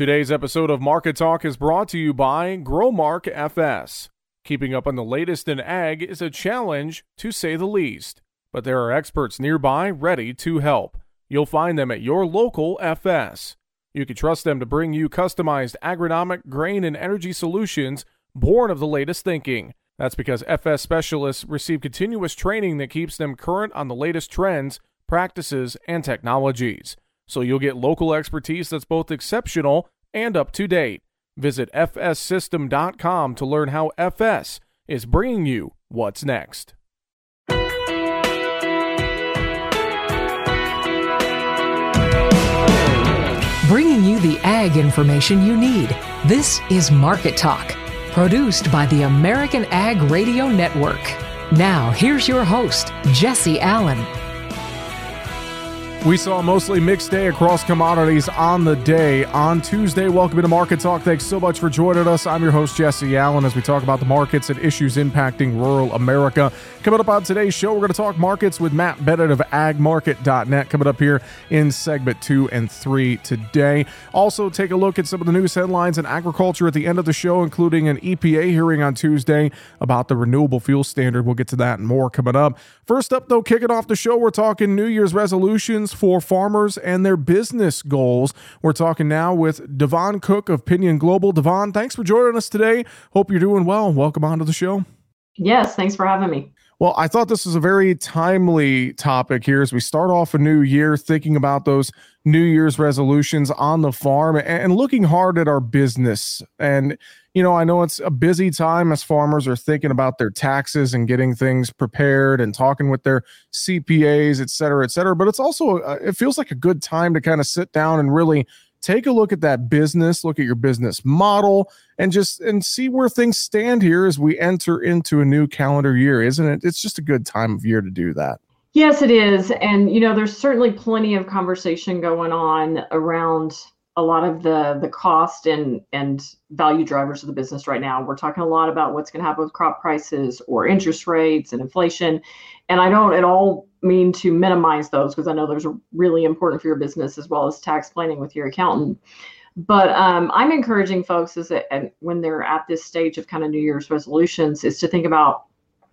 Today's episode of Market Talk is brought to you by Growmark FS. Keeping up on the latest in ag is a challenge, to say the least, but there are experts nearby ready to help. You'll find them at your local FS. You can trust them to bring you customized agronomic, grain, and energy solutions born of the latest thinking. That's because FS specialists receive continuous training that keeps them current on the latest trends, practices, and technologies so you'll get local expertise that's both exceptional and up to date. Visit fssystem.com to learn how FS is bringing you what's next. Bringing you the ag information you need. This is Market Talk, produced by the American Ag Radio Network. Now, here's your host, Jesse Allen. We saw a mostly mixed day across commodities on the day. On Tuesday, welcome to Market Talk. Thanks so much for joining us. I'm your host, Jesse Allen, as we talk about the markets and issues impacting rural America. Coming up on today's show, we're going to talk markets with Matt Bennett of agmarket.net coming up here in segment two and three today. Also, take a look at some of the news headlines in agriculture at the end of the show, including an EPA hearing on Tuesday about the renewable fuel standard. We'll get to that and more coming up. First up, though, kicking off the show, we're talking New Year's resolutions for farmers and their business goals. We're talking now with Devon Cook of Pinion Global. Devon, thanks for joining us today. Hope you're doing well. Welcome onto the show. Yes, thanks for having me. Well, I thought this was a very timely topic here as we start off a new year thinking about those New Year's resolutions on the farm and looking hard at our business. And, you know, I know it's a busy time as farmers are thinking about their taxes and getting things prepared and talking with their CPAs, et cetera, et cetera. But it's also, it feels like a good time to kind of sit down and really take a look at that business, look at your business model, and just and see where things stand here as we enter into a new calendar year, isn't it? It's just a good time of year to do that. Yes, it is. And you know, there's certainly plenty of conversation going on around a lot of the the cost and and value drivers of the business right now. We're talking a lot about what's going to happen with crop prices or interest rates and inflation. And I don't at all mean to minimize those because I know those are really important for your business as well as tax planning with your accountant. But um, I'm encouraging folks is that and when they're at this stage of kind of New Year's resolutions is to think about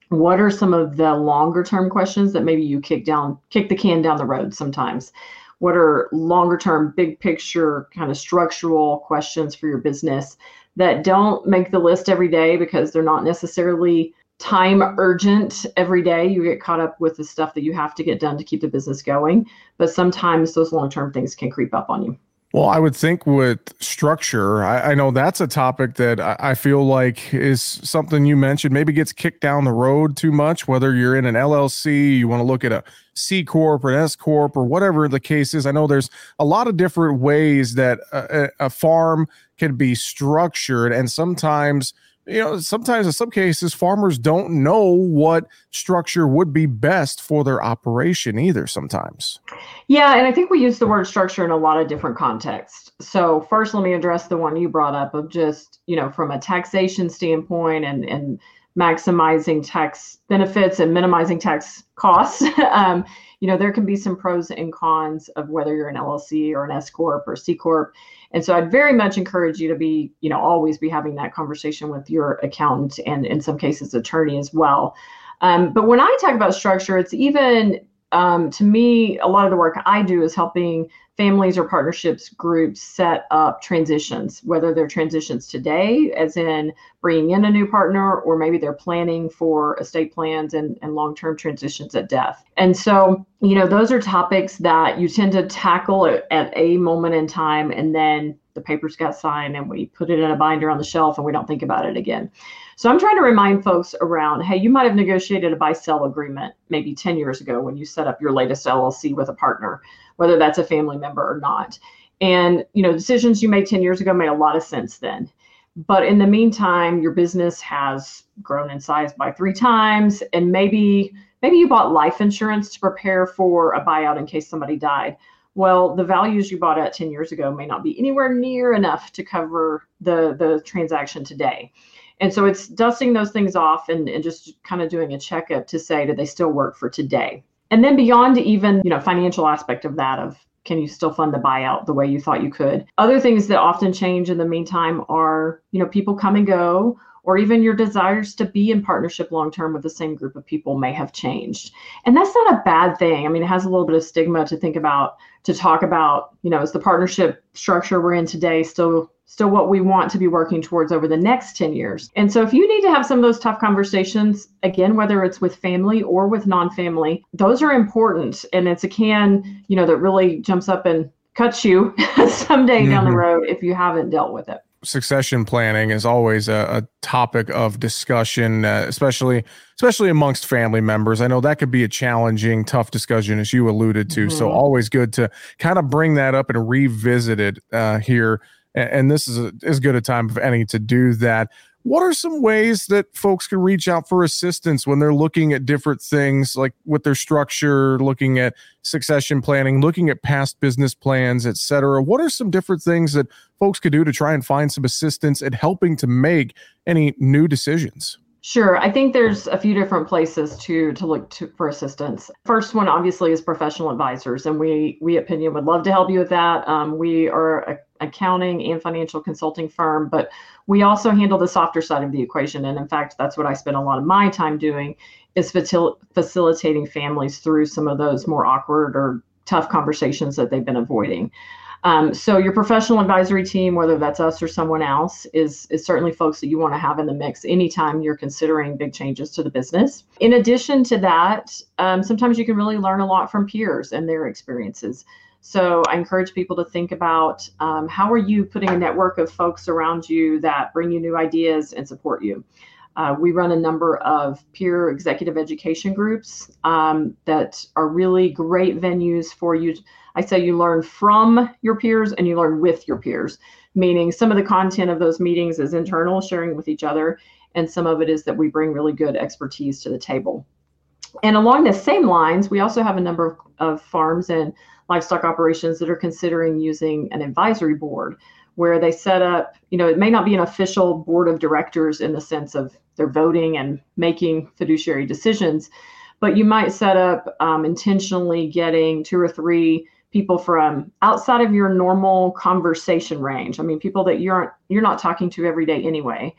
what are some of the longer term questions that maybe you kick down kick the can down the road sometimes what are longer term big picture kind of structural questions for your business that don't make the list every day because they're not necessarily time urgent every day. You get caught up with the stuff that you have to get done to keep the business going. But sometimes those long term things can creep up on you. Well, I would think with structure, I, I know that's a topic that I, I, feel like is something you mentioned maybe gets kicked down the road too much. Whether you're in an LLC, you want to look at a C corp or an S corp or whatever the case is. I know there's a lot of different ways that a, a farm can be structured, and sometimes you know, sometimes in some cases, farmers don't know what structure would be best for their operation either, sometimes. Yeah, and I think we use the word structure in a lot of different contexts. So, first, let me address the one you brought up of just, you know, from a taxation standpoint and, and maximizing tax benefits and minimizing tax costs. um, you know, there can be some pros and cons of whether you're an LLC or an S corp or C corp. And so I'd very much encourage you to be, you know, always be having that conversation with your accountant and in some cases attorney as well. Um, but when I talk about structure, it's even um, to me, a lot of the work I do is helping families or partnerships groups set up transitions, whether they're transitions today, as in bringing in a new partner, or maybe they're planning for estate plans and, and long term transitions at death. And so, you know, those are topics that you tend to tackle at, at a moment in time, and then the papers got signed and we put it in a binder on the shelf and we don't think about it again. So I'm trying to remind folks around hey, you might have negotiated a buy sell agreement maybe 10 years ago when you set up your latest LLC with a partner, whether that's a family member or not. And you know, decisions you made 10 years ago made a lot of sense then. But in the meantime, your business has grown in size by three times, and maybe maybe you bought life insurance to prepare for a buyout in case somebody died. Well, the values you bought at 10 years ago may not be anywhere near enough to cover the the transaction today. And so it's dusting those things off and, and just kind of doing a checkup to say, do they still work for today? And then beyond even, you know, financial aspect of that of can you still fund the buyout the way you thought you could? Other things that often change in the meantime are, you know, people come and go or even your desires to be in partnership long term with the same group of people may have changed. And that's not a bad thing. I mean, it has a little bit of stigma to think about, to talk about, you know, is the partnership structure we're in today still still what we want to be working towards over the next 10 years. And so if you need to have some of those tough conversations, again, whether it's with family or with non-family, those are important. And it's a can, you know, that really jumps up and cuts you someday mm-hmm. down the mm-hmm. road if you haven't dealt with it succession planning is always a, a topic of discussion, uh, especially especially amongst family members. I know that could be a challenging, tough discussion, as you alluded to. Mm-hmm. So always good to kind of bring that up and revisit it uh, here. And, and this is a, as good a time of any to do that. What are some ways that folks can reach out for assistance when they're looking at different things, like with their structure, looking at succession planning, looking at past business plans, etc? What are some different things that folks could do to try and find some assistance at helping to make any new decisions? Sure. I think there's a few different places to to look to, for assistance. First one, obviously, is professional advisors, and we we Opinion would love to help you with that. Um, we are a accounting and financial consulting firm, but we also handle the softer side of the equation. And in fact, that's what I spend a lot of my time doing is facil- facilitating families through some of those more awkward or tough conversations that they've been avoiding. Um, so your professional advisory team, whether that's us or someone else, is is certainly folks that you want to have in the mix anytime you're considering big changes to the business. In addition to that, um, sometimes you can really learn a lot from peers and their experiences. So I encourage people to think about um, how are you putting a network of folks around you that bring you new ideas and support you. Uh, we run a number of peer executive education groups um, that are really great venues for you. I say you learn from your peers and you learn with your peers, meaning some of the content of those meetings is internal, sharing with each other, and some of it is that we bring really good expertise to the table. And along the same lines, we also have a number of, of farms and livestock operations that are considering using an advisory board where they set up, you know, it may not be an official board of directors in the sense of they're voting and making fiduciary decisions, but you might set up um, intentionally getting two or three people from outside of your normal conversation range. I mean, people that you're you're not talking to every day anyway,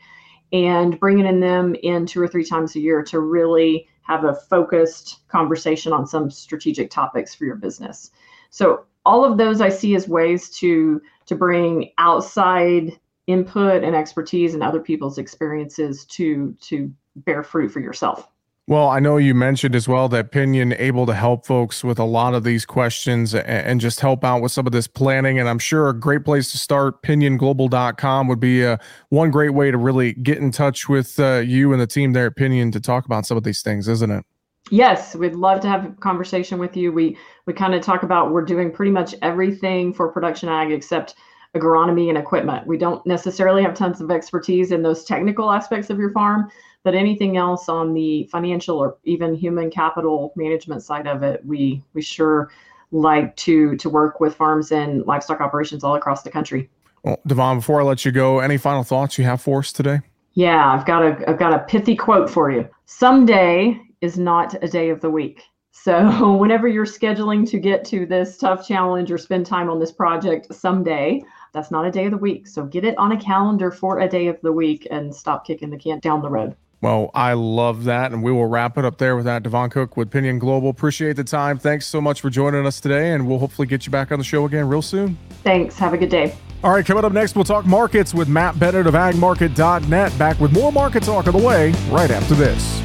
and bringing in them in two or three times a year to really have a focused conversation on some strategic topics for your business. So all of those I see as ways to to bring outside input and expertise and other people's experiences to to bear fruit for yourself. Well, I know you mentioned as well that Pinion able to help folks with a lot of these questions and, just help out with some of this planning. And I'm sure a great place to start, pinionglobal.com would be uh, one great way to really get in touch with uh, you and the team there at Pinion to talk about some of these things, isn't it? Yes, we'd love to have a conversation with you. We we kind of talk about we're doing pretty much everything for production ag except agronomy and equipment. We don't necessarily have tons of expertise in those technical aspects of your farm, but anything else on the financial or even human capital management side of it, we we sure like to to work with farms and livestock operations all across the country. Well, Devon, before I let you go, any final thoughts you have for us today? Yeah, I've got a I've got a pithy quote for you. Someday is not a day of the week. So, whenever you're scheduling to get to this tough challenge or spend time on this project someday, that's not a day of the week. So, get it on a calendar for a day of the week and stop kicking the can down the road. Well, I love that. And we will wrap it up there with that. Devon Cook with Pinion Global. Appreciate the time. Thanks so much for joining us today. And we'll hopefully get you back on the show again real soon. Thanks. Have a good day. All right, coming up next, we'll talk markets with Matt Bennett of agmarket.net. Back with more market talk on the way right after this.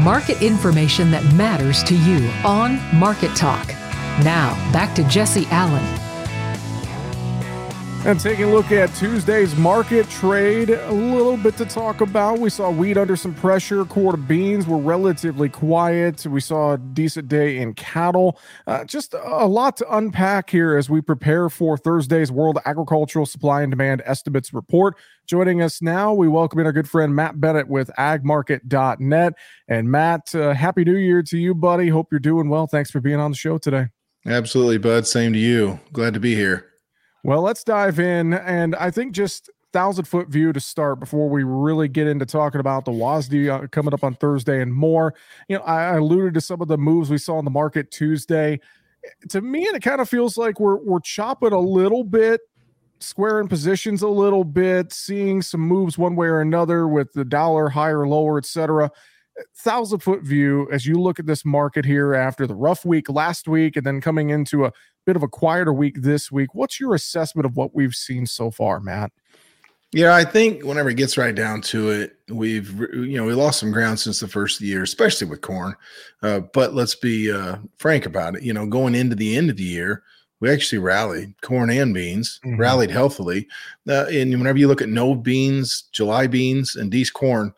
market information that matters to you on Market Talk. Now, back to Jesse Allen. And taking a look at Tuesday's market trade, a little bit to talk about. We saw wheat under some pressure. Quarter beans were relatively quiet. We saw a decent day in cattle. Uh, just a lot to unpack here as we prepare for Thursday's World Agricultural Supply and Demand Estimates Report. Joining us now, we welcome in our good friend Matt Bennett with agmarket.net. And Matt, uh, Happy New Year to you, buddy. Hope you're doing well. Thanks for being on the show today. Absolutely, bud. Same to you. Glad to be here. Well, let's dive in. And I think just thousand foot view to start before we really get into talking about the WASDE uh, coming up on Thursday and more. You know, I, I alluded to some of the moves we saw in the market Tuesday. To me, and it kind of feels like we're we're chopping a little bit, squaring positions a little bit, seeing some moves one way or another with the dollar higher, lower, etc thousand foot view as you look at this market here after the rough week last week and then coming into a bit of a quieter week this week. What's your assessment of what we've seen so far, Matt? Yeah, I think whenever it gets right down to it, we've you know we lost some ground since the first of the year, especially with corn. Uh, but let's be uh, frank about it. You know, going into the end of the year, we actually rallied corn and beans, mm-hmm. rallied healthily. Uh, and whenever you look at no beans, July beans, and these corn,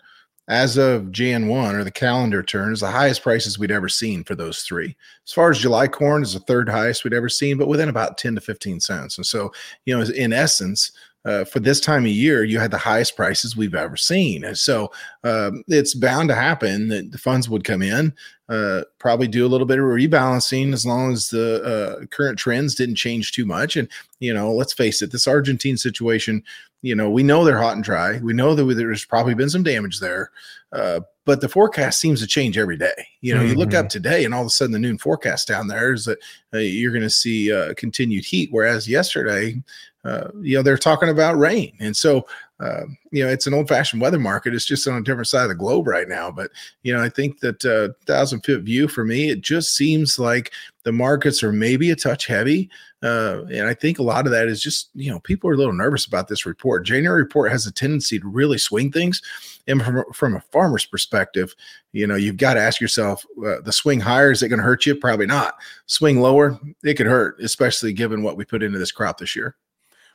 as of Jan 1 or the calendar turn is the highest prices we'd ever seen for those three. As far as July corn is the third highest we'd ever seen, but within about 10 to 15 cents. And so, you know, in essence, uh, for this time of year, you had the highest prices we've ever seen. And so um, it's bound to happen that the funds would come in, uh, probably do a little bit of rebalancing as long as the uh, current trends didn't change too much. And, you know, let's face it, this Argentine situation you know, we know they're hot and dry. We know that there's probably been some damage there, uh, but the forecast seems to change every day. You know, mm-hmm. you look up mm-hmm. today, and all of a sudden the noon forecast down there is that uh, you're going to see uh, continued heat, whereas yesterday, uh, you know, they're talking about rain, and so uh, you know, it's an old-fashioned weather market. It's just on a different side of the globe right now. But you know, I think that uh, thousand foot view for me, it just seems like the markets are maybe a touch heavy. Uh, and I think a lot of that is just, you know, people are a little nervous about this report. January report has a tendency to really swing things. And from, from a farmer's perspective, you know, you've got to ask yourself uh, the swing higher, is it going to hurt you? Probably not. Swing lower, it could hurt, especially given what we put into this crop this year.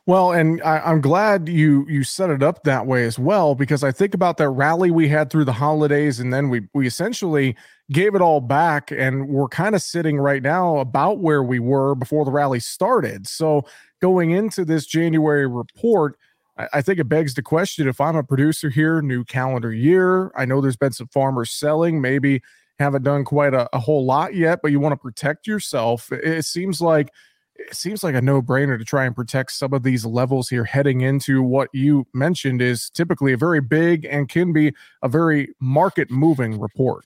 Well, and I, am glad you you set it up that way as well because I think about that rally we had through the holidays, and then we we essentially gave it all back, and we're kind of sitting right now about where we were before the rally started. So going into this January report, I, I think it begs the question: if I'm a producer here, new calendar year, I know there's been some farmers selling, maybe haven't done quite a, a whole lot yet, but you want to protect yourself. It, it seems like it seems like a no-brainer to try and protect some of these levels here heading into what you mentioned is typically a very big and can be a very market moving report.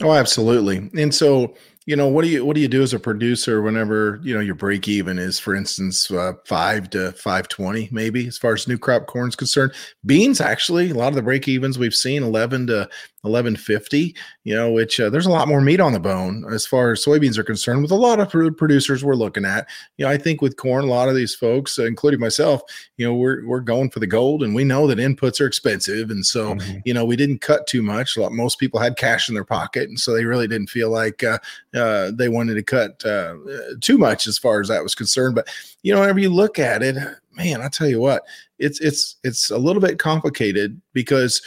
Oh, absolutely. And so you know what do you what do you do as a producer whenever you know your break even is for instance uh, 5 to 520 maybe as far as new crop corn is concerned beans actually a lot of the break evens we've seen 11 to 1150 you know which uh, there's a lot more meat on the bone as far as soybeans are concerned with a lot of producers we're looking at. You know i think with corn a lot of these folks uh, including myself you know we're we're going for the gold and we know that inputs are expensive. And so mm-hmm. you know we didn't cut too much. Lot, most people had cash in their pocket and so they really didn't feel like uh, uh, they wanted to cut uh, too much as far as that was concerned. But you know whenever you look at it man i tell you what it's it's it's a little bit complicated because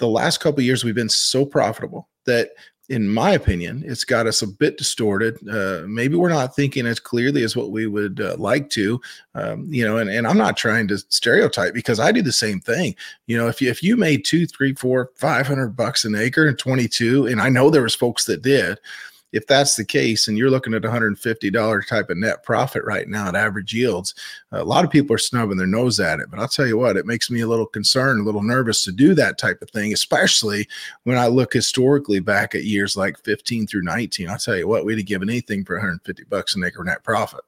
the last couple years we've been so profitable that in my opinion, it's got us a bit distorted. Uh, maybe we're not thinking as clearly as what we would uh, like to, um, you know. And, and I'm not trying to stereotype because I do the same thing. You know, if you if you made two, three, four, five hundred bucks an acre in 22, and I know there was folks that did, if that's the case and you're looking at $150 type of net profit right now at average yields, a lot of people are snubbing their nose at it. But I'll tell you what, it makes me a little concerned, a little nervous to do that type of thing, especially when I look historically back at years like 15 through 19. I'll tell you what, we'd have given anything for 150 bucks an acre net profit.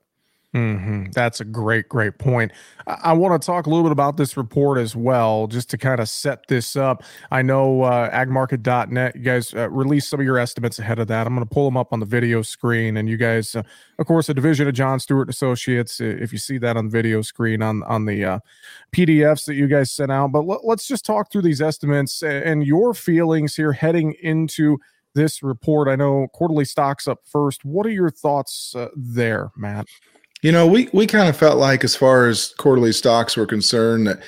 Mm-hmm. That's a great, great point. I, I want to talk a little bit about this report as well, just to kind of set this up. I know uh, agmarket.net, you guys uh, released some of your estimates ahead of that. I'm going to pull them up on the video screen. And you guys, uh, of course, a division of John Stewart Associates, if you see that on the video screen on, on the uh, PDFs that you guys sent out. But let, us just talk through these estimates and your feelings here heading into this report. I know quarterly stocks up first. What are your thoughts uh, there, Matt? You know, we we kind of felt like as far as quarterly stocks were concerned that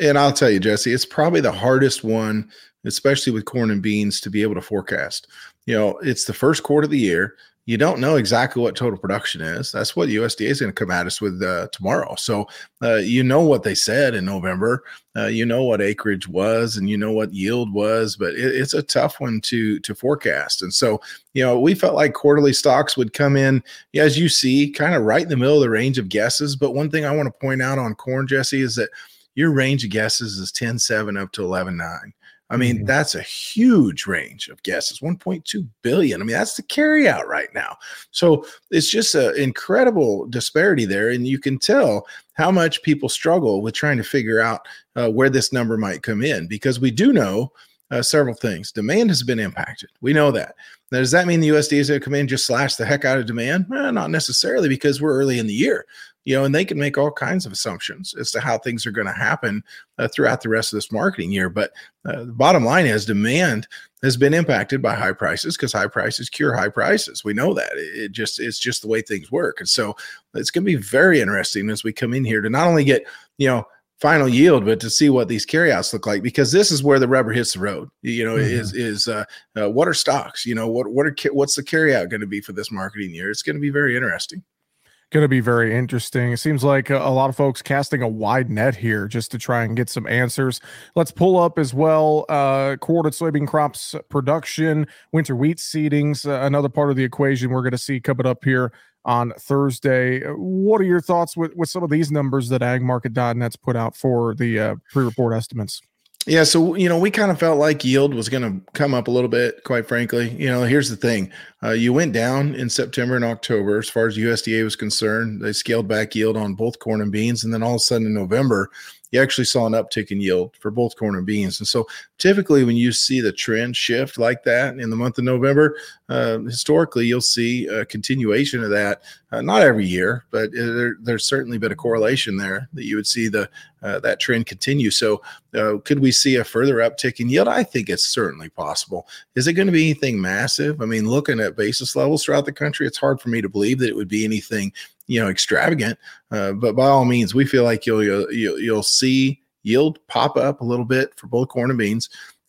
and I'll tell you, Jesse, it's probably the hardest one, especially with corn and beans, to be able to forecast. You know, it's the first quarter of the year you don't know exactly what total production is. That's what USDA is going to come at us with uh, tomorrow. So uh, you know what they said in November. Uh, you know what acreage was, and you know what yield was, but it, it's a tough one to to forecast. And so you know we felt like quarterly stocks would come in, as you see, kind of right in the middle of the range of guesses. But one thing I want to point out on corn, Jesse, is that your range of guesses is 10 7 up to 11 9. I mean, mm-hmm. that's a huge range of guesses 1.2 billion. I mean, that's the carry out right now. So it's just an incredible disparity there. And you can tell how much people struggle with trying to figure out uh, where this number might come in because we do know uh, several things. Demand has been impacted. We know that. Now, does that mean the USDA is going to come in and just slash the heck out of demand? Eh, not necessarily because we're early in the year you know, and they can make all kinds of assumptions as to how things are going to happen uh, throughout the rest of this marketing year. But uh, the bottom line is demand has been impacted by high prices because high prices cure high prices. We know that it just it's just the way things work, and so it's going to be very interesting as we come in here to not only get you know final yield, but to see what these carryouts look like because this is where the rubber hits the road. You know, mm-hmm. is is uh, uh, what are stocks? You know, what what are what's the carryout going to be for this marketing year? It's going to be very interesting going to be very interesting. It seems like a, a, lot of folks casting a wide net here just to try and get some answers. Let's pull up as well uh, quartered soybean crops production, winter wheat seedings, uh, another part of the equation we're going to see coming up here on Thursday. What are your thoughts with, with some of these numbers that agmarket.net's put out for the uh, pre report estimates? Yeah, so you know, we kind of felt like yield was going to come up a little bit. Quite frankly, you know, here's the thing: uh, you went down in September and October as far as USDA was concerned. They scaled back yield on both corn and beans, and then all of a sudden in November, you actually saw an uptick in yield for both corn and beans. And so typically when you see the trend shift like that in the month of November, uh, historically you'll see a continuation of that. Uh, not every year, but there, there's certainly been a correlation there that you would see the uh, that trend continue. So uh, could we see a further uptick in yield? I think it's certainly possible. Is it going to be anything massive? I mean, looking at basis levels throughout the country, it's hard for me to believe that it would be anything you know extravagant. Uh, but by all means, we feel like you'll, you'll you'll see yield pop up a little bit for both corn and beans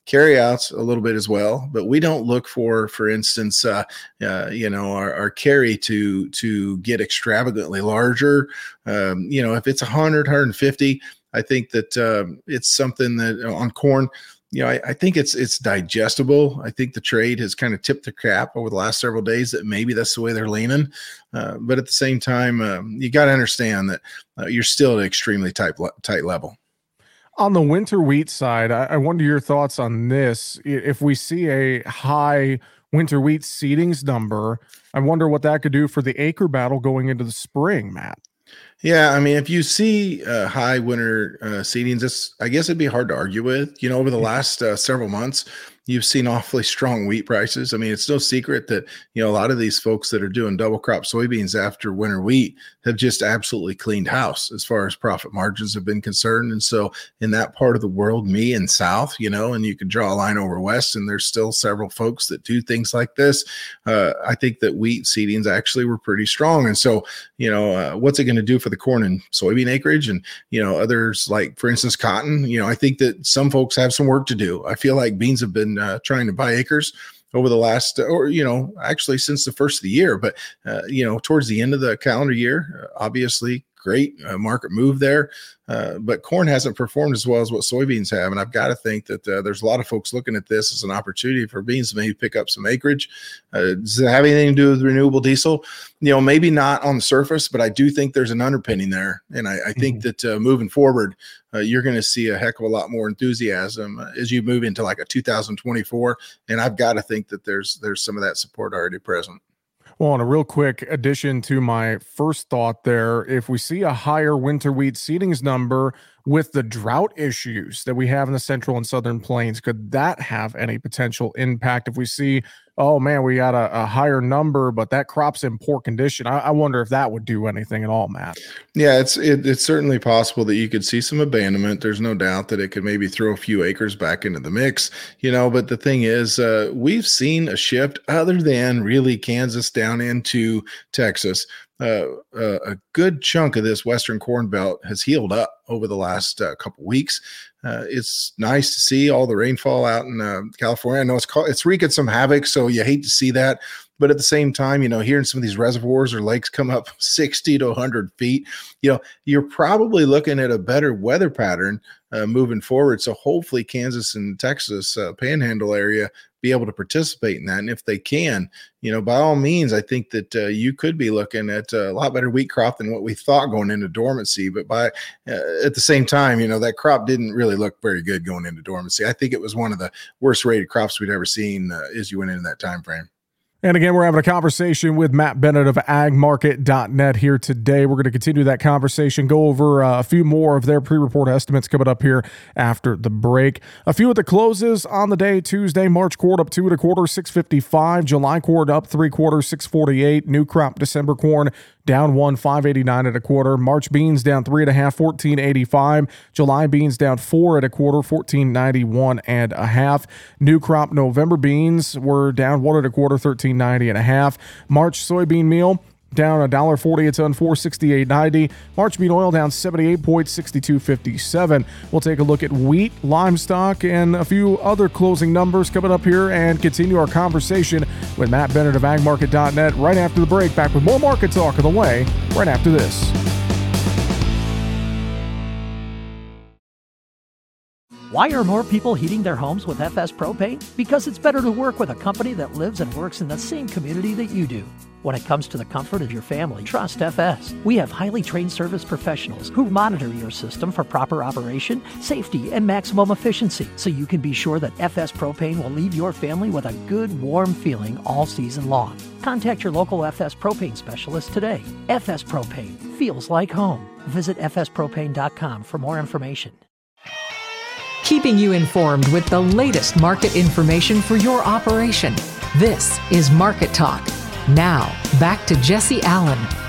carryouts a little bit as well but we don't look for for instance uh, uh, you know our, our, carry to to get extravagantly larger um, you know if it's 100 150 i think that um, it's something that on corn you know, I, I, think it's it's digestible. I think the trade has kind of tipped the cap over the last several days that maybe that's the way they're leaning. Uh, but at the same time, um, you got to understand that uh, you're still at an extremely tight tight level. On the winter wheat side, I, I wonder your thoughts on this. If we see a high winter wheat seedings number, I wonder what that could do for the acre battle going into the spring, Matt. Yeah, I mean, if you see uh, high winter uh, seedings, this I guess it'd be hard to argue with. You know, over the last uh, several months, you've seen awfully strong wheat prices. I mean, it's no secret that you know a lot of these folks that are doing double crop soybeans after winter wheat have just absolutely cleaned house as far as profit margins have been concerned. And so, in that part of the world, me and South, you know, and you can draw a line over West, and there's still several folks that do things like this. Uh, I think that wheat seedings actually were pretty strong. And so, you know, uh, what's it going to do for the corn and soybean acreage? And you know, others like, for instance, cotton. You know, I think that some folks have some work to do. I feel like beans have been uh, trying to buy acres over the last, or you know, actually since the first of the year. But uh, you know, towards the end of the calendar year, uh, obviously great uh, market move there. Uh, but corn hasn't performed as well as what soybeans have. And I've got to think that uh, there's a lot of folks looking at this as an opportunity for beans to maybe pick up some acreage. Uh, does it have anything to do with renewable diesel? You know, maybe not on the surface, but I do think there's an underpinning there. And I, I think mm-hmm. that uh, moving forward, uh, you're going to see a heck of a lot more enthusiasm as you move into like a 2024. And I've got to think that there's there's some of that support already present. Well, and a real quick addition to my first thought there. If we see a higher winter wheat seedings number with the drought issues that we have in the central and southern plains, could that have any potential impact if we see oh man, we got a, a, higher number, but that crop's in poor condition. I, I, wonder if that would do anything at all, Matt. Yeah, it's it, it's certainly possible that you could see some abandonment. There's no doubt that it could maybe throw a few acres back into the mix, you know. But the thing is, uh, we've seen a shift other than really Kansas down into Texas. Uh, uh, a good chunk of this Western Corn Belt has healed up over the last uh, couple weeks uh, it's nice to see all the rainfall out in uh, California. I know it's called, it's wreaking some havoc, so you hate to see that. But at the same time, you know, here in some of these reservoirs or lakes come up 60 to 100 feet, you know, you're probably looking at a better weather pattern uh, moving forward. So hopefully, Kansas and Texas uh, panhandle area be able to participate in that. And if they can, you know, by all means, I think that uh, you could be looking at a lot better wheat crop than what we thought going into dormancy. But by uh, at the same time, you know, that crop didn't really look very good going into dormancy. I think it was one of the worst rated crops we'd ever seen uh, as you went into that time frame. And again, we're having a conversation with Matt Bennett of agmarket.net here today. We're going to continue that conversation, go over uh, a few more of their pre report estimates coming up here after the break. A few of the closes on the day Tuesday, March quarter up two and a quarter, 655. July quarter up three quarters, 648. New crop December corn down one, 589 at a quarter. March beans down three and a half, 1485. July beans down four at a quarter, 1491 and a half. New crop November beans were down one at a quarter, 1390 and a half. March soybean meal down a dollar forty a ton, four sixty eight ninety. March bean oil down seventy eight point sixty two fifty seven. We'll take a look at wheat, livestock, and a few other closing numbers coming up here, and continue our conversation with Matt Bennett of AgMarket.net right after the break. Back with more market talk on the way right after this. Why are more people heating their homes with FS Propane? Because it's better to work with a company that lives and works in the same community that you do. When it comes to the comfort of your family, trust FS. We have highly trained service professionals who monitor your system for proper operation, safety, and maximum efficiency so you can be sure that FS Propane will leave your family with a good, warm feeling all season long. Contact your local FS Propane specialist today. FS Propane feels like home. Visit fspropane.com for more information. Keeping you informed with the latest market information for your operation. This is Market Talk now, back to Jesse Allen.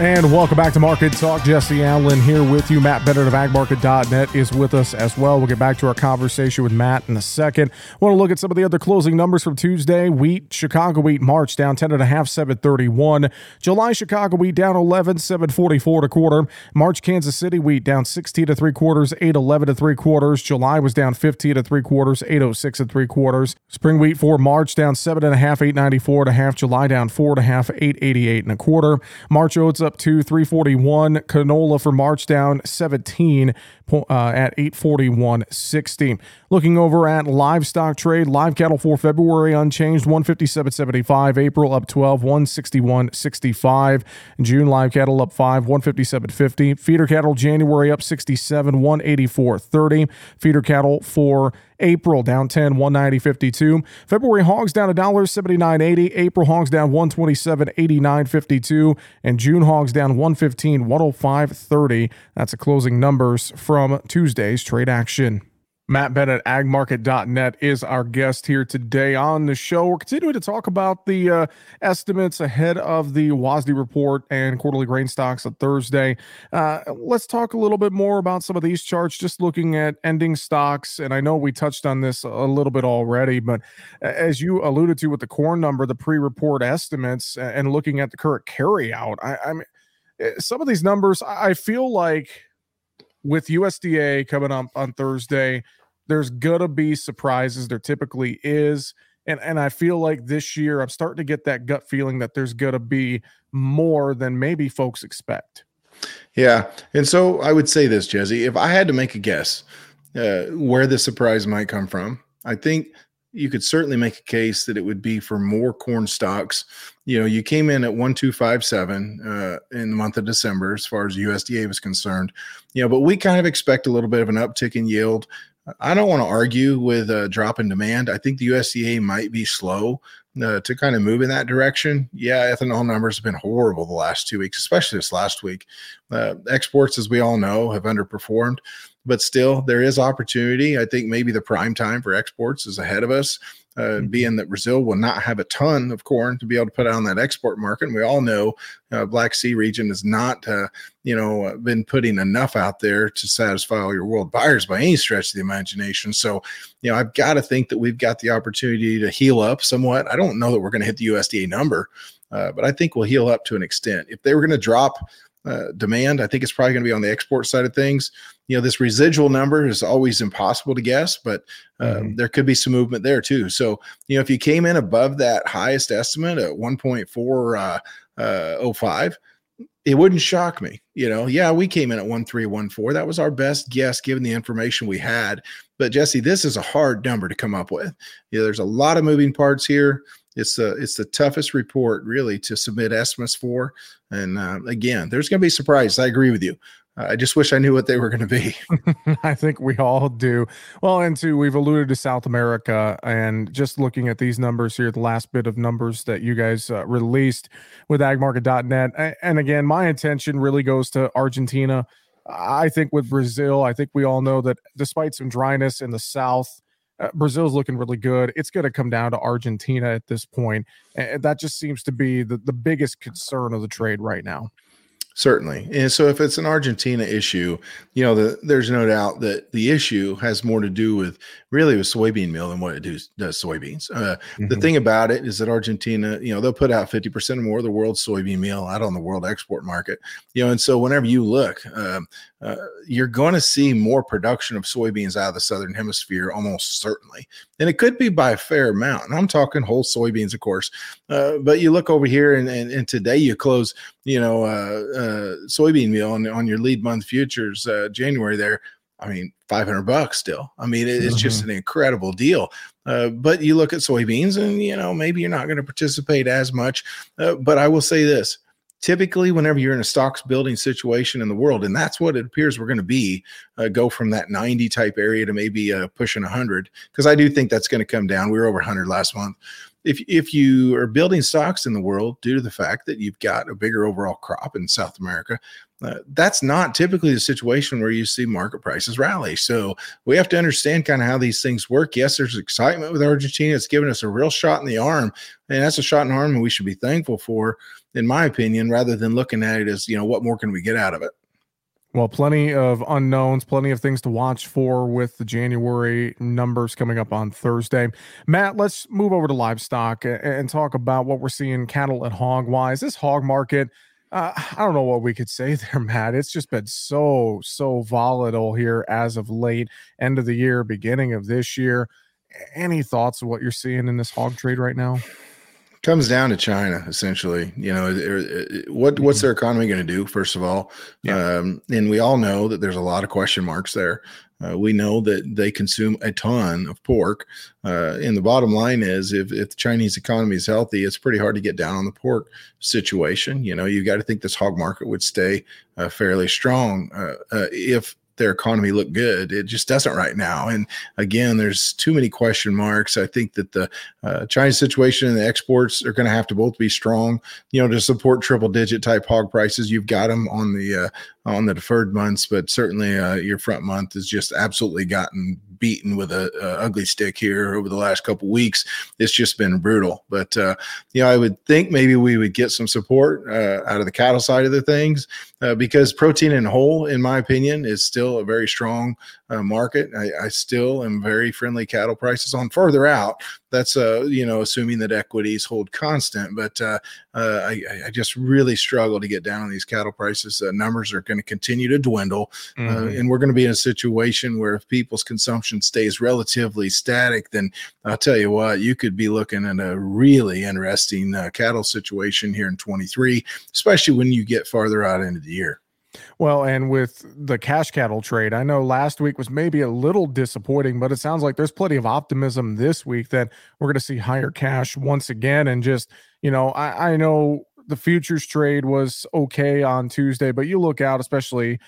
And welcome back to Market Talk. Jesse Allen here with you. Matt Bennett of agmarket.net is with us as well. We'll get back to our conversation with Matt in a second. Want to look at some of the other closing numbers from Tuesday. Wheat, Chicago wheat March down 10 and a half, 731. July Chicago wheat down 11, 744 to quarter. March Kansas City wheat down 16 to three quarters, 811 to three quarters. July was down 15 to three quarters, 806 and three quarters. Spring wheat for March down seven and a half, 894 and a half. July down four and a half, 888 and a quarter. March oats up up to 341. Canola for March down 17 uh, at 841.60. Looking over at livestock trade, live cattle for February unchanged 157.75. April up 12, 161.65. June live cattle up 5, 157.50. Feeder cattle January up 67, 184.30. Feeder cattle for April down 10, 190.52. February hogs down $1.79.80. April hogs down 127.89.52. And June hogs down 115, 105.30. That's the closing numbers from Tuesday's trade action. Matt Bennett, agmarket.net, is our guest here today on the show. We're continuing to talk about the uh, estimates ahead of the WASDE report and quarterly grain stocks on Thursday. Uh, let's talk a little bit more about some of these charts, just looking at ending stocks. And I know we touched on this a little bit already, but as you alluded to with the corn number, the pre report estimates, and looking at the current carryout, I, I mean, eh, some of these numbers, I feel like with USDA coming up on Thursday, there's gonna be surprises. There typically is. And and I feel like this year I'm starting to get that gut feeling that there's gonna be more than maybe folks expect. Yeah. And so I would say this, Jesse, if I had to make a guess uh, where the surprise might come from, I think you could certainly make a case that it would be for more corn stocks. You know, you came in at 1257 uh, in the month of December as far as USDA was concerned, you know, but we kind of expect a little bit of an uptick in yield. I don't want to argue with a drop in demand. I think the USDA might be slow uh, to kind of move in that direction. Yeah, ethanol numbers have been horrible the last two weeks, especially this last week. Uh, exports, as we all know, have underperformed, but still there is opportunity. I think maybe the prime time for exports is ahead of us uh, mm-hmm. being that Brazil will not have a ton of corn to be able to put out on that export market. And we all know uh, Black Sea region has not, uh, you know, uh, been putting enough out there to satisfy all your world buyers by any stretch of the imagination. So, you know, I've got to think that we've got the opportunity to heal up somewhat. I don't know that we're going to hit the USDA number, uh, but I think we'll heal up to an extent. If they were going to drop uh, demand. I think it's probably going to be on the export side of things. You know, this residual number is always impossible to guess, but uh, mm-hmm. there could be some movement there too. So, you know, if you came in above that highest estimate at 1.405, uh, uh, it wouldn't shock me. You know, yeah, we came in at 1314. That was our best guess given the information we had. But Jesse, this is a hard number to come up with. You know, there's a lot of moving parts here. It's the it's the toughest report really to submit estimates for. And uh, again, there's going to be surprises. I agree with you. I just wish I knew what they were going to be. I think we all do. Well, and two, we've alluded to South America, and just looking at these numbers here, the last bit of numbers that you guys uh, released with agmarket.net. And again, my attention really goes to Argentina. I think with Brazil, I think we all know that despite some dryness in the South, uh, Brazil's looking really good. It's going to come down to Argentina at this point. And that just seems to be the, the biggest concern of the trade right now. Certainly. And so if it's an Argentina issue, you know, the, there's no doubt that the issue has more to do with really with soybean meal than what it does, does soybeans. Uh, mm-hmm. The thing about it is that Argentina, you know, they'll put out 50% or more of the world's soybean meal out on the world export market, you know, and so whenever you look, um, uh, you're going to see more production of soybeans out of the southern hemisphere almost certainly and it could be by a fair amount and i'm talking whole soybeans of course. Uh, but you look over here and, and, and today you close you know uh, uh soybean meal on, on your lead month futures uh, january there i mean 500 bucks still. I mean it, it's mm-hmm. just an incredible deal. Uh, but you look at soybeans and you know maybe you're not going to participate as much. But i will say this typically whenever you're in a stocks building situation in the world and that's what it appears we're going to be uh, go from that 90 type area to maybe uh, pushing 100 because i do think that's going to come down we were over 100 last month if, if you are building stocks in the world due to the fact that you've got a bigger overall crop in south america uh, that's not typically the situation where you see market prices rally. So we have to understand kind of how these things work. Yes, there's excitement with Argentina. It's given us a real shot in the arm, and that's a shot in the arm, we should be thankful for, in my opinion, rather than looking at it as you know what more can we get out of it. Well, plenty of unknowns, plenty of things to watch for with the January numbers coming up on Thursday. Matt, let's move over to livestock and talk about what we're seeing cattle and hog wise. This hog market uh, I don't know what we could say there, Matt. It's just been so, so volatile here as of late, end of the year, beginning of this year. Any thoughts of what you're seeing in this hog trade right now? Comes down to China essentially. You know, what what's mm-hmm. their economy going to do? First of all, yeah. um, and we all know that there's a lot of question marks there. Uh, we know that they consume a ton of pork. Uh, and the bottom line is if, if the Chinese economy is healthy, it's pretty hard to get down on the pork situation. You know, you got to think this hog market would stay uh, fairly strong uh, uh, if their economy look good. It just doesn't right now. And again, there's too many question marks. I think that the uh, Chinese situation and the exports are going to have to both be strong, you know, to support triple digit type hog prices. You've got them on the uh, on the deferred months, but certainly uh, your front month has just absolutely gotten beaten with a, a, ugly stick here over the last couple weeks. It's just been brutal. But uh, you know, I would think maybe we would get some support uh, out of the cattle side of the things uh, because protein in whole, in my opinion, is still a very strong uh, market. I, I, still am very friendly cattle prices on further out. That's uh, you know, assuming that equities hold constant. But uh, uh, I, I, just really struggle to get down on these cattle prices. Uh, numbers are going to continue to dwindle, uh, mm-hmm. and we're going to be in a situation where if people's consumption stays relatively static, then I'll tell you what, you could be looking at a really interesting uh, cattle situation here in 23, especially when you get farther out into the year. Well, and with the cash cattle trade, I know last week was maybe a little disappointing, but it sounds like there's plenty of optimism this week that we're going to see higher cash once again. And just, you know, I, I know the futures trade was okay on Tuesday, but you look out, especially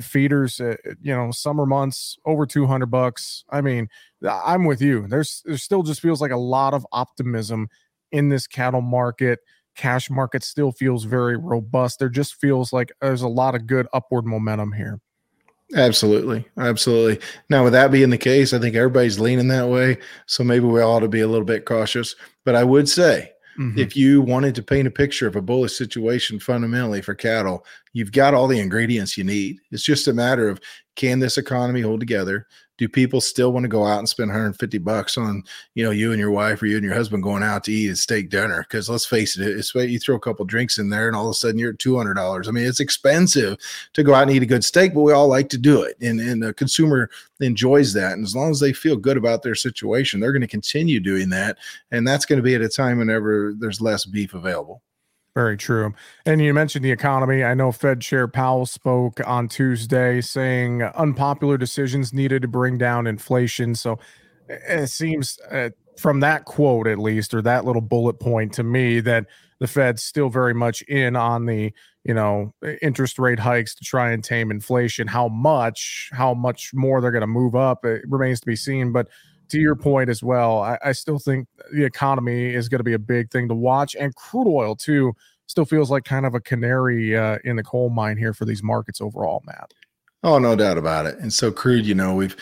feeders, uh, you know, summer months over 200 bucks. I mean, I'm with you. There's, there still just feels like a lot of optimism in this cattle market cash market still feels very robust. There just feels like there's a lot of good upward momentum here. Absolutely. Absolutely. Now, with that being the case, I think everybody's leaning that way. So maybe we ought to be a little bit cautious. But I would say, mm-hmm. if you wanted to paint a picture of a bullish situation fundamentally for cattle, you've got all the ingredients you need. It's just a matter of can this economy hold together? Do people still want to go out and spend 150 bucks on you know you and your wife or you and your husband going out to eat a steak dinner? Because let's face it it's you throw a couple drinks in there and all of a sudden you're at $200 i mean it's expensive to go out and eat a good steak but we all like to do it and, and the consumer enjoys that and as long as they feel good about their situation they're going to continue doing that and that's going to be at a time whenever there's less beef available very true. And you mentioned the economy. I know Fed Chair Powell spoke on Tuesday saying unpopular decisions needed to bring down inflation. So it seems uh, from that quote, at least, or that little bullet point to me, that the Fed's still very much in on the you know interest rate hikes to try and tame inflation. How much, how much more they're going to move up, it remains to be seen. But to your point as well, I, I still think the economy is going to be a big thing to watch, and crude oil too still feels like kind of a canary uh, in the coal mine here for these markets overall, Matt. Oh, no doubt about it. And so crude, you know, we've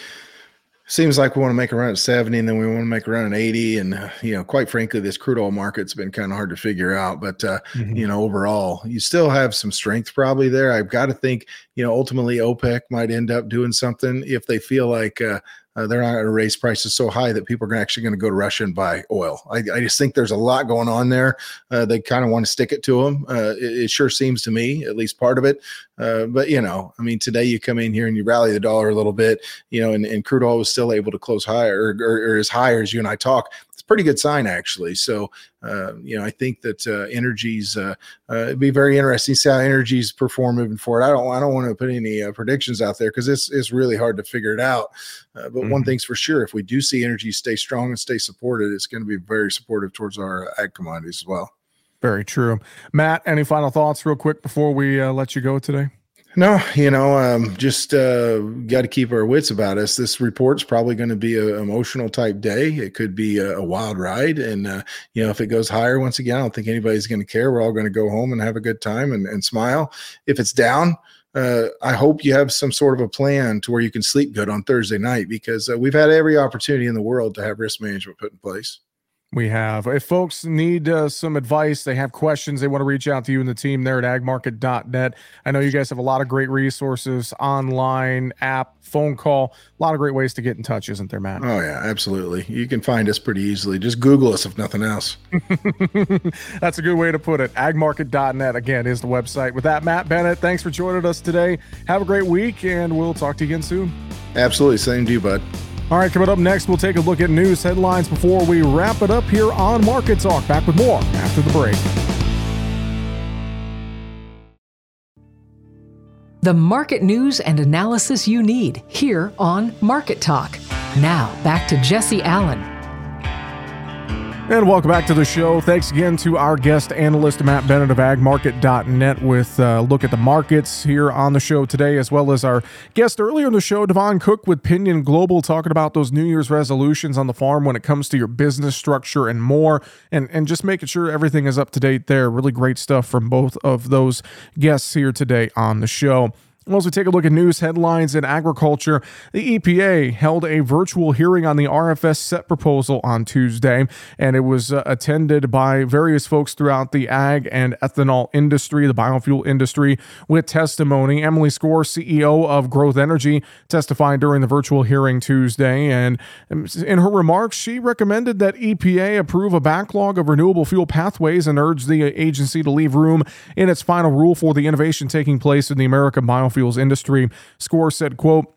seems like we want to make a run at 70 and then we want to make a run at 80 and uh, you know quite frankly this crude oil market's been kind of hard to figure out but uh, mm-hmm. you know overall you still have some strength probably there i've got to think you know ultimately opec might end up doing something if they feel like uh, uh, they're not going to raise prices so high that people are actually going to go to Russia and buy oil. I, I just think there's a lot going on there. Uh, they kind of want to stick it to them. Uh, it, it, sure seems to me, at least part of it. Uh, but you know, I mean, today you come in here and you rally the dollar a little bit, you know, and, and crude oil was still able to close higher or, or, or as high as you and I talk pretty good sign actually. So uh, you know, I think that uh, energies uh, uh, it'd be very interesting to see how energies perform moving forward. I don't I don't want to put any uh, predictions out there because it's it's really hard to figure it out. Uh, but mm-hmm. one thing's for sure: if we do see energy stay strong and stay supported, it's going to be very supportive towards our ag commodities as well. Very true, Matt. Any final thoughts, real quick, before we let you go today? No, you know, um, just uh, got to keep our wits about us. This report's probably going to be an emotional type day. It could be a, a wild ride, and uh, you know, if it goes higher once again, I don't think anybody's going to care. We're all going to go home and have a good time and, and smile. If it's down, uh, I hope you have some sort of a plan to where you can sleep good on Thursday night because uh, we've had every opportunity in the world to have risk management put in place we have. If folks need uh, some advice, they have questions, they want to reach out to you and the team there at agmarket.net. I know you guys have a lot of great resources online, app, phone call, a lot of great ways to get in touch, isn't there, Matt? Oh, yeah, absolutely. You can find us pretty easily. Just Google us if nothing else. That's a good way to put it. Agmarket.net, again, is the website. With that, Matt Bennett, thanks for joining us today. Have a great week, and we'll talk to you again soon. Absolutely. Same to you, bud. All right, coming up next, we'll take a look at news headlines before we wrap it up here on Market Talk. Back with more after the break. The market news and analysis you need here on Market Talk. Now, back to Jesse Allen and welcome back to the show. Thanks again to our guest analyst, Matt Bennett of agmarket.net, with uh, a look at the markets here on the show today, as well as our guest earlier in the show, Devon Cook with Pinion Global, talking about those New Year's resolutions on the farm when it comes to your business structure and more, and, and just making sure everything is up to date there. Really great stuff from both of those guests here today on the show. Well, as we take a look at news headlines in agriculture, the EPA held a virtual hearing on the RFS set proposal on Tuesday, and it was uh, attended by various folks throughout the ag and ethanol industry, the biofuel industry, with testimony. Emily Skor, CEO of Growth Energy, testified during the virtual hearing Tuesday, and in her remarks, she recommended that EPA approve a backlog of renewable fuel pathways and urged the agency to leave room in its final rule for the innovation taking place in the American biofuel biofuels industry. Skor said, quote,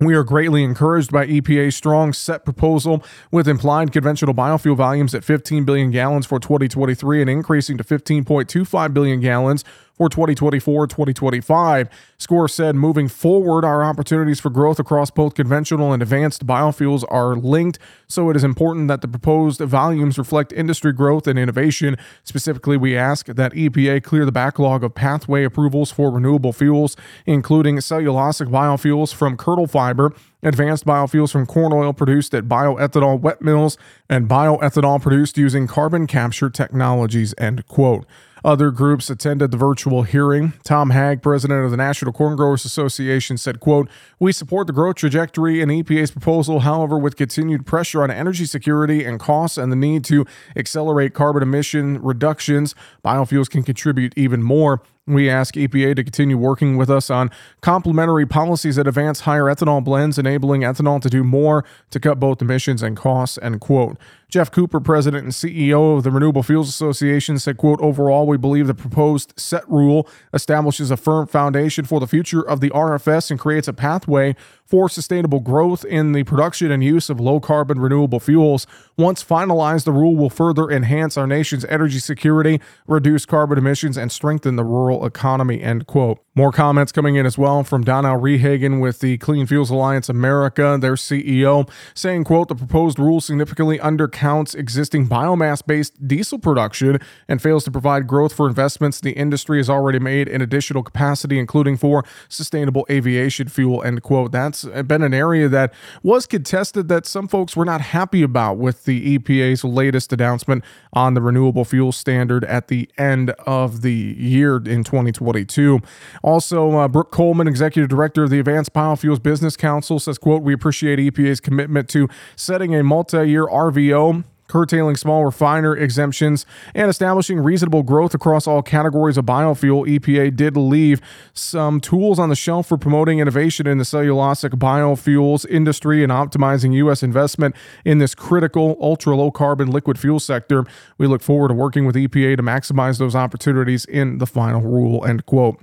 we are greatly encouraged by EPA's strong set proposal with implied conventional biofuel volumes at 15 billion gallons for 2023 and increasing to 15.25 billion gallons for 2024 2025. Skor said moving forward, our opportunities for growth across both conventional and advanced biofuels are linked, so it is important that the proposed volumes reflect industry growth and innovation. Specifically, we ask that EPA clear the backlog of pathway approvals for renewable fuels, including cellulosic biofuels from kernel fiber advanced biofuels from corn oil produced at bioethanol wet mills and bioethanol produced using carbon capture technologies end quote other groups attended the virtual hearing. Tom Haag, president of the National Corn Growers Association, said, quote, We support the growth trajectory in EPA's proposal. However, with continued pressure on energy security and costs and the need to accelerate carbon emission reductions, biofuels can contribute even more. We ask EPA to continue working with us on complementary policies that advance higher ethanol blends, enabling ethanol to do more to cut both emissions and costs, end quote. Jeff Cooper, president and CEO of the Renewable Fuels Association, said, quote, overall, we believe the proposed set rule establishes a firm foundation for the future of the RFS and creates a pathway for sustainable growth in the production and use of low carbon renewable fuels. Once finalized, the rule will further enhance our nation's energy security, reduce carbon emissions, and strengthen the rural economy, end quote. More comments coming in as well from Donnell Rehagen with the Clean Fuels Alliance America, their CEO, saying, quote, the proposed rule significantly undercounts existing biomass-based diesel production and fails to provide growth for investments the industry has already made in additional capacity, including for sustainable aviation fuel, end quote. That's been an area that was contested that some folks were not happy about with the EPA's latest announcement on the renewable fuel standard at the end of the year in 2022. Also, uh, Brooke Coleman, executive director of the Advanced Biofuels Business Council, says, "quote We appreciate EPA's commitment to setting a multi-year RVO curtailing small refiner exemptions, and establishing reasonable growth across all categories of biofuel, EPA did leave some tools on the shelf for promoting innovation in the cellulosic biofuels industry and optimizing U.S. investment in this critical ultra low carbon liquid fuel sector. We look forward to working with EPA to maximize those opportunities in the final rule. End quote.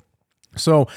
So,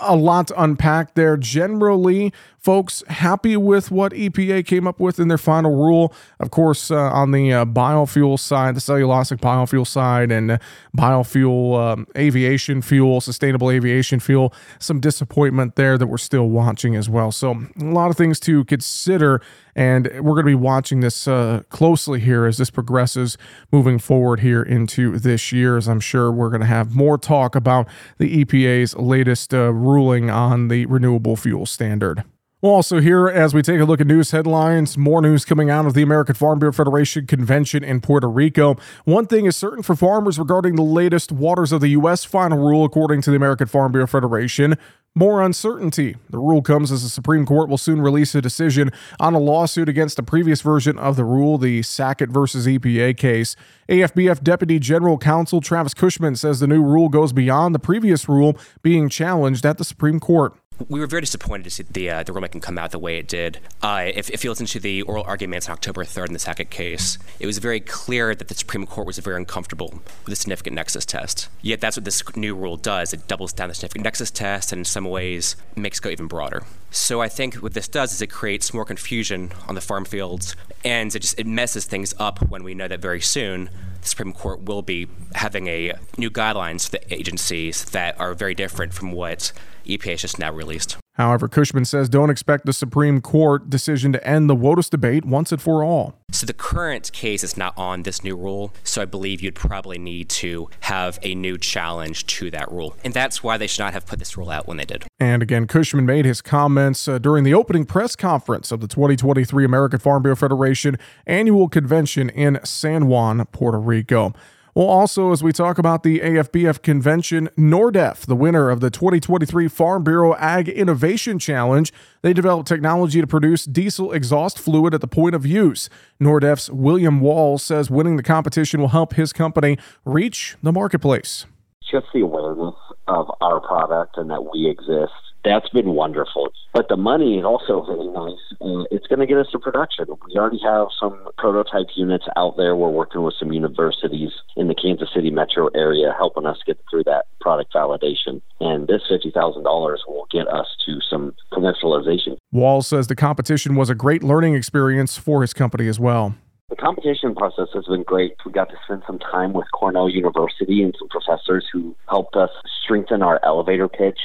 a lot to unpack there. Generally, folks happy with what EPA came up with in their final rule. Of course, uh, on the uh, biofuel side, the cellulosic biofuel side, and biofuel um, aviation fuel, sustainable aviation fuel, some disappointment there that we're still watching as well. So, a lot of things to consider. And we're going to be watching this uh, closely here as this progresses moving forward here into this year. As I'm sure we're going to have more talk about the EPA's latest uh, ruling on the renewable fuel standard. We'll also here, as we take a look at news headlines, more news coming out of the American Farm Bureau Federation convention in Puerto Rico. One thing is certain for farmers regarding the latest Waters of the U.S. final rule, according to the American Farm Bureau Federation. More uncertainty. The rule comes as the Supreme Court will soon release a decision on a lawsuit against a previous version of the rule, the Sackett versus EPA case. AFBF Deputy General Counsel Travis Cushman says the new rule goes beyond the previous rule being challenged at the Supreme Court we were very disappointed to see the uh, the rulemaking come out the way it did. Uh, if, if you listen to the oral arguments on October 3rd in the Sackett case, it was very clear that the Supreme Court was very uncomfortable with the significant nexus test. Yet that's what this new rule does. It doubles down the significant nexus test and in some ways makes it go even broader. So I think what this does is it creates more confusion on the farm fields and it just it messes things up when we know that very soon the Supreme Court will be having a new guidelines for the agencies that are very different from what EPA has just now released. However, Cushman says don't expect the Supreme Court decision to end the WOTUS debate once and for all. So the current case is not on this new rule, so I believe you'd probably need to have a new challenge to that rule. And that's why they should not have put this rule out when they did. And again, Cushman made his comments uh, during the opening press conference of the 2023 American Farm Bureau Federation annual convention in San Juan, Puerto Rico. Well, also, as we talk about the AFBF convention, Nordef, the winner of the 2023 Farm Bureau Ag Innovation Challenge, they developed technology to produce diesel exhaust fluid at the point of use. Nordef's William Wall says winning the competition will help his company reach the marketplace. Just the awareness of our product and that we exist that's been wonderful. But the money is also really nice. Uh, it's going to get us to production. We already have some prototype units out there. We're working with some universities in the Kansas City metro area helping us get through that product validation. And this $50,000 will get us to some commercialization. Wall says the competition was a great learning experience for his company as well. The competition process has been great. We got to spend some time with Cornell University and some professors who helped us strengthen our elevator pitch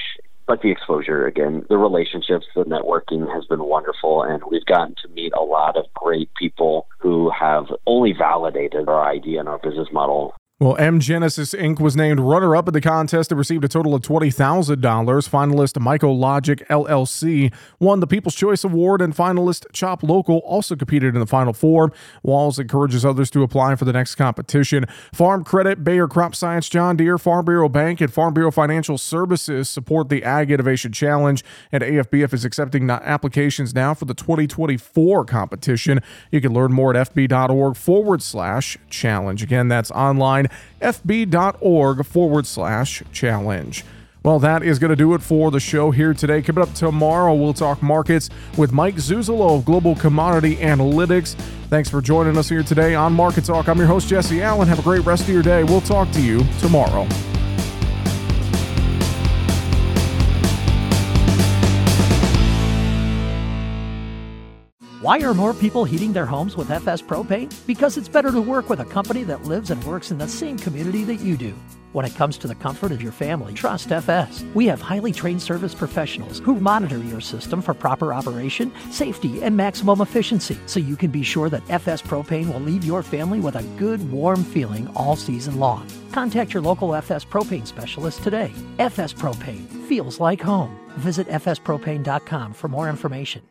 but the exposure again, the relationships, the networking has been wonderful, and we've gotten to meet a lot of great people who have only validated our idea and our business model well, M Genesis Inc. was named runner up in the contest and received a total of $20,000. Finalist Michael Logic LLC won the People's Choice Award, and finalist Chop Local also competed in the Final Four. Walls encourages others to apply for the next competition. Farm Credit, Bayer Crop Science, John Deere, Farm Bureau Bank, and Farm Bureau Financial Services support the Ag Innovation Challenge, and AFBF is accepting applications now for the 2024 competition. You can learn more at fb.org forward slash challenge. Again, that's online fb.org forward slash challenge. Well, that is going to do it for the show here today. Coming up tomorrow, we'll talk markets with Mike Zuzolo of Global Commodity Analytics. Thanks for joining us here today on Market Talk. I'm your host, Jesse Allen. Have a great rest of your day. We'll talk to you tomorrow. Why are more people heating their homes with FS Propane? Because it's better to work with a company that lives and works in the same community that you do. When it comes to the comfort of your family, trust FS. We have highly trained service professionals who monitor your system for proper operation, safety, and maximum efficiency so you can be sure that FS Propane will leave your family with a good, warm feeling all season long. Contact your local FS Propane specialist today. FS Propane feels like home. Visit fspropane.com for more information.